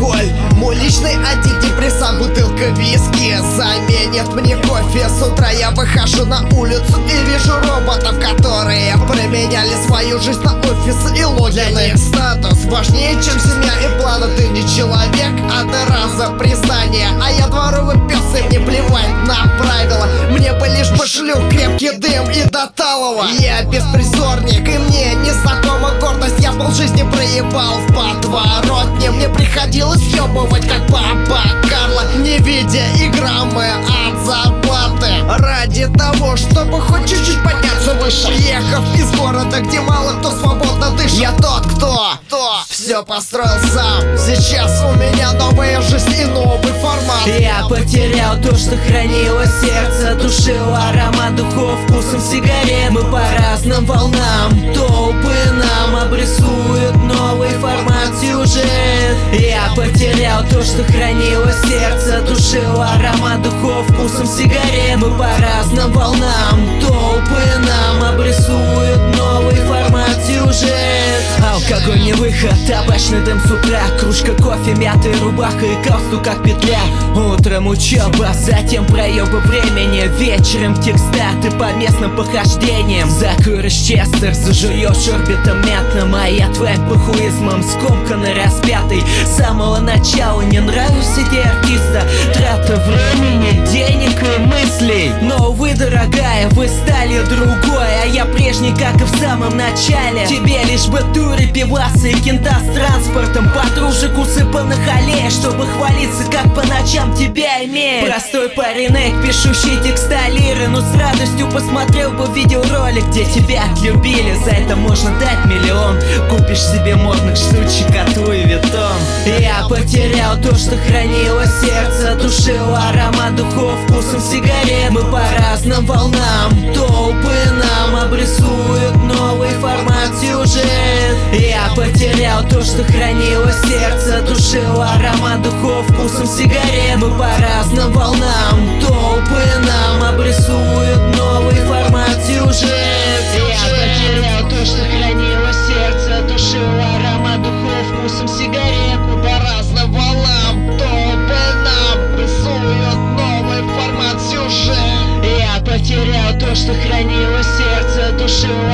алкоголь. Мой личный антидепрессант Бутылка виски. Заменит мне кофе. С утра я выхожу на улицу и вижу роботов Которые променяли свою жизнь на офис и логины Для них статус важнее, чем семья и планы. Ты не человек, а ты раза признание. А я дворовый пес и мне плевать на правила. Мне бы лишь пошлю крепкий дым и до талого. Я беспризорник и мне не закон я полжизни проебал в подворотне. Мне приходилось съебывать как папа Карла Не видя и граммы от зарплаты. Ради того, чтобы хоть чуть-чуть подняться выше. Ехав из города, где мало кто свободно дышит. Я тот, кто, кто все построил сам. Сейчас у меня новая жизнь и новый формат. Я потерял то, что хранило сердце Душил аромат духов вкусом сигарет. Мы по разным волнам что хранило сердце Душил аромат духов вкусом сигарет. Мы по разным волнам Толпы не выход, табачный дым с утра Кружка кофе, мятая рубаха и галстук как петля. Утром учеба, затем проебы времени. Вечером текстаты по местным похождениям. Закуришь честер, зажуешь орбитом мятным А я твоим похуизмом скомканный распятый. С самого начала не нравишься тебе артиста. Трата времени, денег и мыслей. Но вы, дорогая, вы стали другой я прежний, как и в самом начале. Тебе лишь бы туры, пивасы и кента с транспортом. Подружек усыпанных аллеях Чтобы хвалиться, как по ночам тебя имеет Простой паренек, пишущий текста лиры Но с радостью посмотрел бы видеоролик Где тебя отлюбили, за это можно дать миллион. Купишь себе модных штучек от Луи Виттон Я потерял то, что хранило сердце Душил аромат духов вкусом сигарет. Мы по разным волнам Толпы то, что хранило сердце Душил аромат духов вкусом сигарет. Мы по разным волнам Толпы нам обрисуют новый формат сюжет. Я потерял то, что хранило сердце Душил аромат духов вкусом сигарет. По разным волнам Толпы нам рисуют новый формат сюжет Я потерял то, что хранило сердце Душил